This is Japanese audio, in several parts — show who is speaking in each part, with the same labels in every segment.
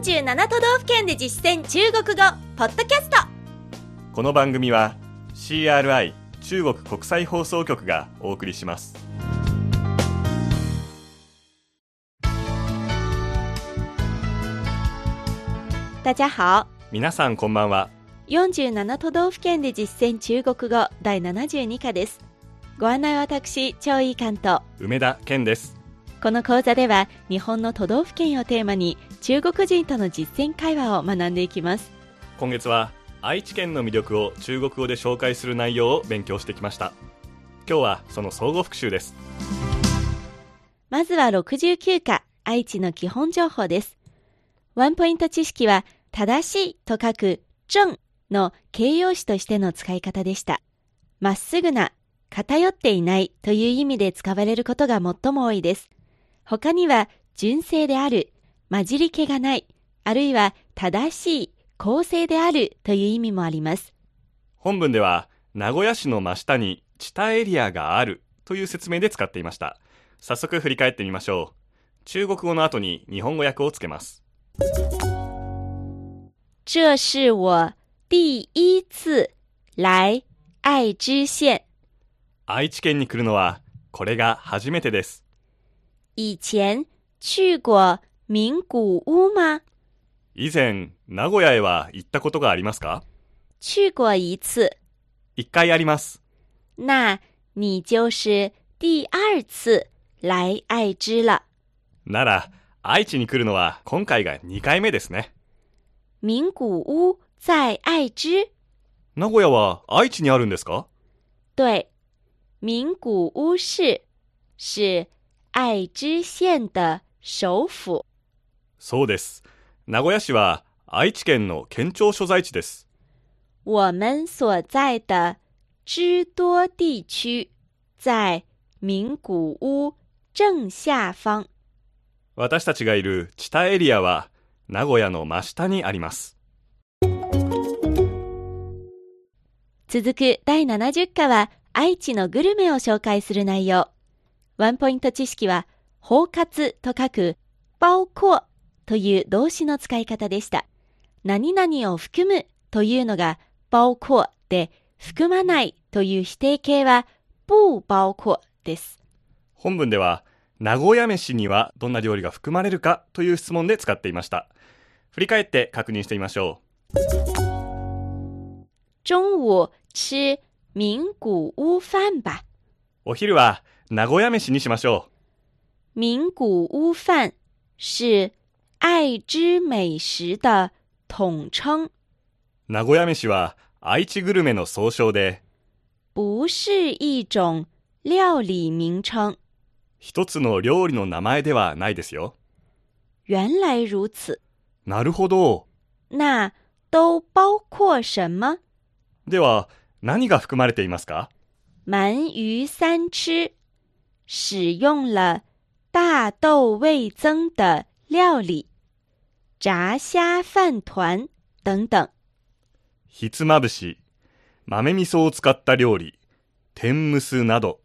Speaker 1: 47都道府県で実践中国語ポッドキャスト。
Speaker 2: この番組は CRI 中国国際放送局がお送りします。
Speaker 1: 大家好。
Speaker 2: 皆さんこんばんは。
Speaker 1: 47都道府県で実践中国語第72課です。ご案内は私張井関と。
Speaker 2: 梅田健です。
Speaker 1: この講座では日本の都道府県をテーマに中国人との実践会話を学んでいきます。
Speaker 2: 今月は愛知県の魅力を中国語で紹介する内容を勉強してきました。今日はその総合復習です。
Speaker 1: まずは69課愛知の基本情報です。ワンポイント知識は正しいと書く正の形容詞としての使い方でした。まっすぐな偏っていないという意味で使われることが最も多いです。他には純正である混じり気がないあるいは正しい公正であるという意味もあります。
Speaker 2: 本文では名古屋市の真下に地下エリアがあるという説明で使っていました。早速振り返ってみましょう。中国語の後に日本語訳をつけます
Speaker 1: 这是我第一次来愛知县。
Speaker 2: 愛知県に来るのはこれが初めてです。
Speaker 1: 以前去过名古屋吗？
Speaker 2: 以前名古屋へは行ったことがありますか？
Speaker 1: 去过一次。
Speaker 2: 一回あります。
Speaker 1: 那你就是第二次来愛知了。
Speaker 2: なら愛知に来るのは今回が2回目ですね。
Speaker 1: 名古屋在愛知？
Speaker 2: 名古屋は愛知にあるんですか？
Speaker 1: 对。名古屋市是愛知县的首府
Speaker 2: そうです。名古屋市は愛知県の県庁所在地です。
Speaker 1: 我们所在的知多地区在名古屋正下方。
Speaker 2: 私たちがいる地下エリアは名古屋の真下にあります。
Speaker 1: 続く第70課は愛知のグルメを紹介する内容。ワンポイント知識は包括と書く包括という動詞の使い方でした。何々を含むというのが包括で含まないという否定形は不包括です。
Speaker 2: 本文では名古屋飯にはどんな料理が含まれるかという質問で使っていました。振り返って確認してみましょ
Speaker 1: 中午吃名古屋飯吧。
Speaker 2: うお昼は名古屋飯にしましょ
Speaker 1: 名古屋飯是愛知美食的統稱
Speaker 2: う名古屋飯は愛知グルメの総称で
Speaker 1: 不是一種料理名稱
Speaker 2: 一つの料理の名前ではないですよ。
Speaker 1: 原来如此。
Speaker 2: なるほど。
Speaker 1: 那都包括什麼
Speaker 2: では何が含まれていますか？
Speaker 1: 鳗魚三吃。使用了大豆味增的料理炸蝦飯團等等。
Speaker 2: ひつまぶし豆味噌を使った料理天むすなど。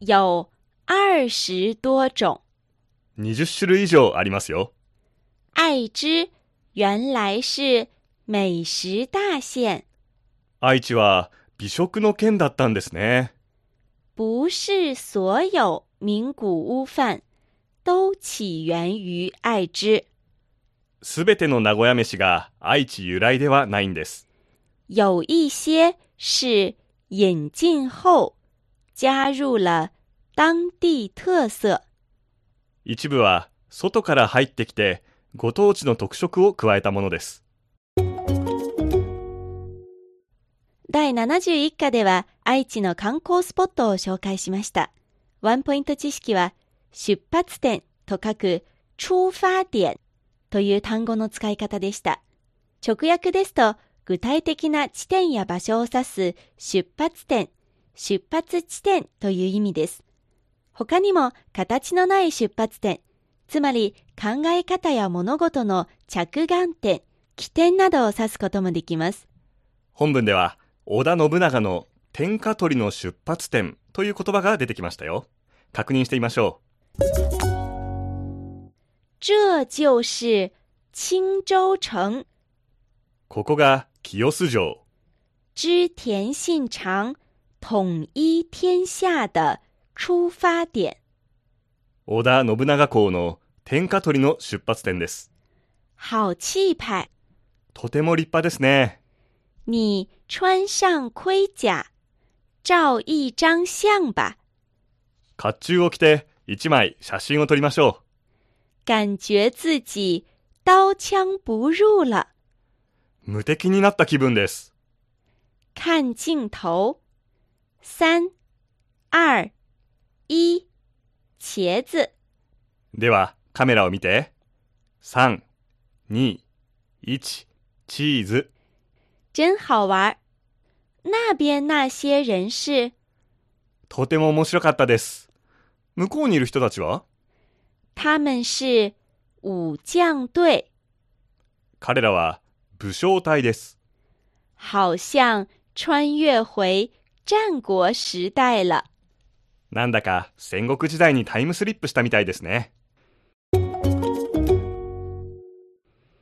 Speaker 1: 有二十多種
Speaker 2: 20種類以上ありますよ。
Speaker 1: 愛知原来是美食大縣
Speaker 2: 愛知は美食の県だったんですね。
Speaker 1: 不是所有名古屋飯都起源於愛知
Speaker 2: すべての名古屋飯が愛知由来ではないんです。
Speaker 1: 有一些是引進後加入了當地特色。
Speaker 2: 一部は外から入ってきてご当地の特色を加えたものです。
Speaker 1: 第71課では愛知の観光スポットを紹介しました。ワンポイント知識は出発点と書く出发点という単語の使い方でした。直訳ですと具体的な地点や場所を指す出発点、出発地点という意味です。他にも形のない出発点、つまり考え方や物事の着眼点、起点などを指すこともできます。
Speaker 2: 本文では織田信長の天下取りの出発点という言葉が出てきましたよ確認してみましょう
Speaker 1: 这就是青州城，
Speaker 2: ここが清洲城。
Speaker 1: 织田信长统一天下的出发点。
Speaker 2: 織田信長公の天下取りの出発点です。
Speaker 1: 好气派！
Speaker 2: とても立派ですね。
Speaker 1: 你穿上盔甲，照一张相吧。
Speaker 2: 甲冑を着て一枚写真を撮りましょ
Speaker 1: 感觉自己刀枪不入了。
Speaker 2: う。無敵になった気分です。
Speaker 1: 看镜头，三、二、一，茄子。
Speaker 2: では、カメラを見て。3、2、1、チーズ。
Speaker 1: 真好玩。那边那些人是
Speaker 2: とても面白かったです。向こうにいる人たちは？
Speaker 1: 他们是武将队，
Speaker 2: 彼らは武将隊です。
Speaker 1: 好像穿越回战国时代了。
Speaker 2: なんだか戦国時代にタイムスリップしたみたいですね。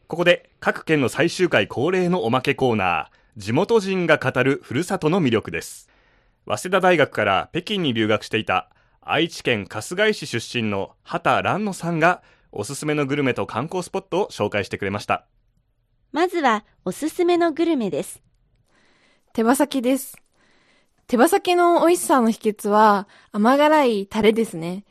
Speaker 2: ここで各県の最終回恒例のおまけコーナー、地元人が語るふるさとの魅力です。早稲田大学から北京に留学していた愛知県春日井市出身の畑蘭野さんがおすすめのグルメと観光スポットを紹介してくれました。
Speaker 1: まずはおすすめのグルメです。
Speaker 3: 手羽先です。手羽先の美味しさの秘訣は甘辛いタレですね。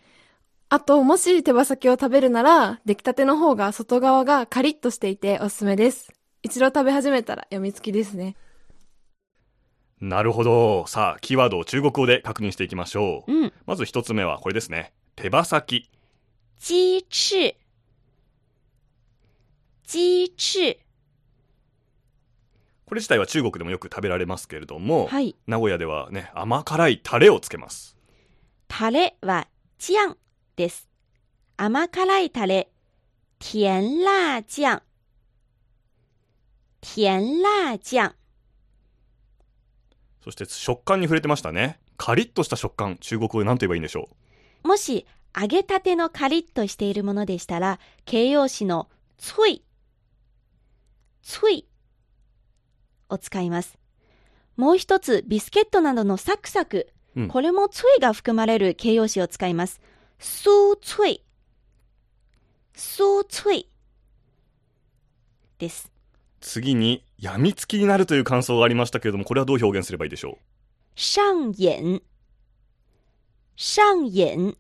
Speaker 3: あと、もし手羽先を食べるなら、出来たての方が外側がカリッとしていておすすめです。一度食べ始めたら病みつきですね。
Speaker 2: なるほど。さあ、キーワードを中国語で確認していきましょう。
Speaker 1: うん。
Speaker 2: まず一つ目はこれですね。手羽先。
Speaker 1: 鸡翅，鸡翅。
Speaker 2: これ自体は中国でもよく食べられますけれども、
Speaker 1: はい。
Speaker 2: 名古屋ではね、甘辛いタレをつけます。
Speaker 1: タレは酱です。甘辛いタレ、甜辣酱。甜辣酱。
Speaker 2: そして食感に触れてましたね。カリッとした食感、中国語で何と言えばいいんでしょ
Speaker 1: もし、揚げたてのカリッとしているものでしたら、形容詞のつい、ついを使います。もう一つ、ビスケットなどのサクサク。
Speaker 2: うん
Speaker 1: これもついが含まれる形容詞を使います。酥脆、酥脆です。
Speaker 2: う。次に、病みつきになるという感想がありましたけれども、これはどう表現すればいいでしょ
Speaker 1: 上演、上演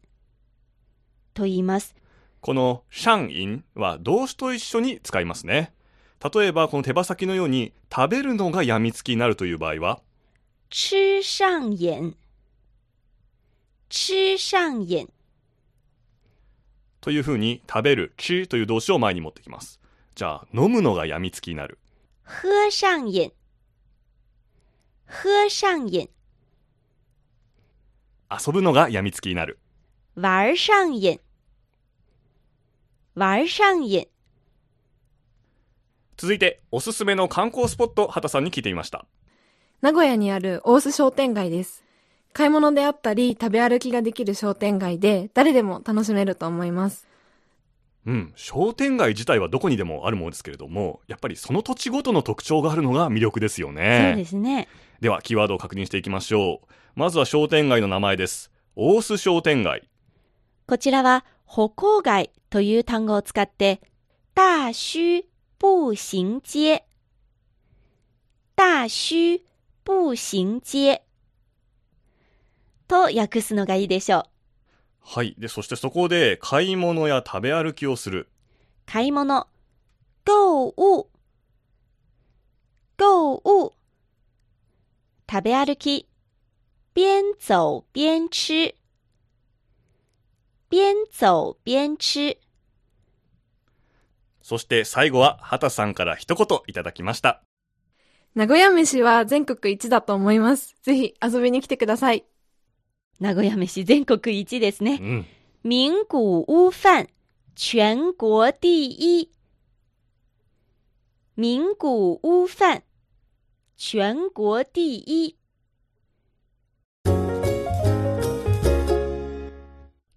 Speaker 1: と言います。
Speaker 2: う。この、シャンインは動詞と一緒に使いますね。例えば、この手羽先のように、食べるのが病みつきになるという場合は、
Speaker 1: 吃上演、吃上演。
Speaker 2: というふうに、食べる、チという動詞を前に持ってきます。じゃあ、飲むのが病みつきになる。
Speaker 1: 喝上瘾，喝上瘾，
Speaker 2: 遊ぶのが病みつきになる。
Speaker 1: 玩上瘾，玩上瘾。
Speaker 2: 続いて、おすすめの観光スポット、畑さんに聞いてみました。
Speaker 3: 名古屋にある大須商店街です。買い物であったり食べ歩きができる商店街で誰でも楽しめると思います。
Speaker 2: うん、商店街自体はどこにでもあるものですけれども、やっぱりその土地ごとの特徴があるのが魅力ですよ
Speaker 1: そう
Speaker 2: ね。
Speaker 1: ですね。
Speaker 2: では、キーワードを確認していきましょう。まずは商店街の名前です。大須商店街。
Speaker 1: こちらは歩行街という単語を使って、大須步行街、大須步行街と訳すのがいいでしょう。
Speaker 2: はい。で、そしてそこで買い物や食べ歩きをする。
Speaker 1: 買い物、購物、購物。食べ歩き、边走边吃、边走边吃。
Speaker 2: そして最後は、畑さんから一言いただきました。
Speaker 3: 名古屋飯は全国一だと思います。ぜひ遊びに来てください。
Speaker 1: 名古屋飯全国一ですね
Speaker 2: う。ん。
Speaker 1: 名古屋飯、全国第一。名古屋飯、全国第一。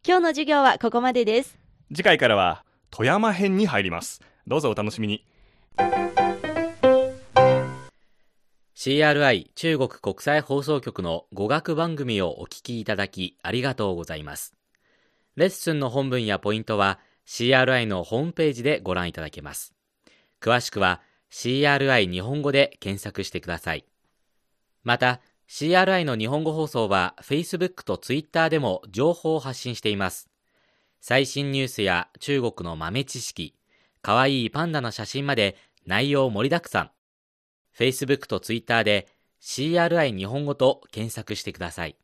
Speaker 1: 今日の授業はここまでです。
Speaker 2: 次回からは、富山編に入ります。どうぞお楽しみに
Speaker 4: CRI 中国国際放送局の語学番組をお聞きいただきありがとうございます。レッスンの本文やポイントは CRI のホームページでご覧いただけます。詳しくは CRI 日本語で検索してください。また、CRI の日本語放送は Facebook と Twitter でも情報を発信しています。最新ニュースや中国の豆知識、かわいいパンダの写真まで内容盛りだくさん。Facebook と Twitter で CRI 日本語と検索してください。